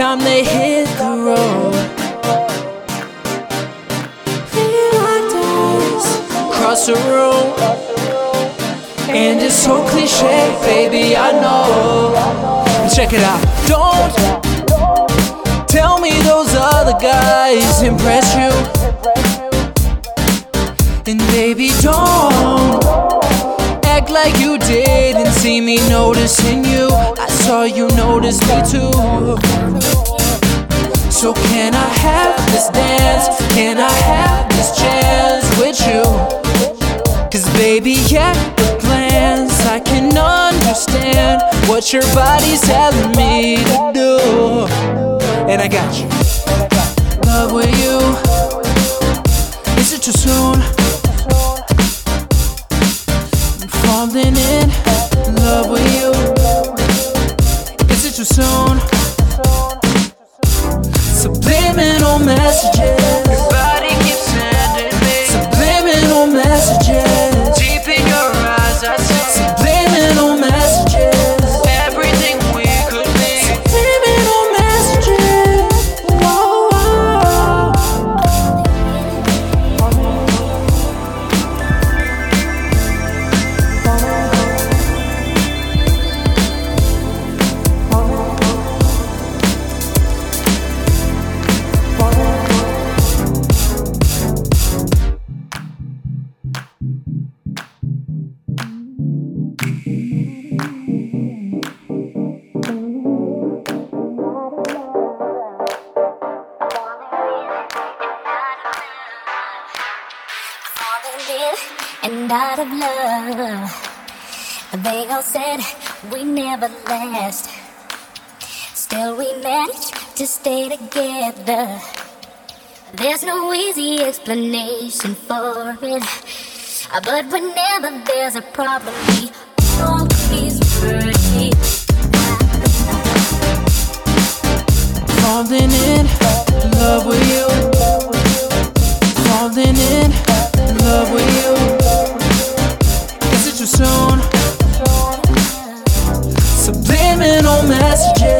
time they hit the road. Feel like this, cross the room. And it's so cliche, baby, I know. Check it out. Don't tell me those other guys impress you. And baby, don't act like you didn't see me noticing you. I saw you notice me too. So can I have this dance? Can I have this chance with you? Cause baby, yeah, the plans I can understand what your body's telling me to do. And I got you. Love with you. Is it too soon? Soon? Subliminal messages. Keeps sending me subliminal messages. And out of love. They all said we never last. Still, we managed to stay together. There's no easy explanation for it. But whenever there's a problem, we messages.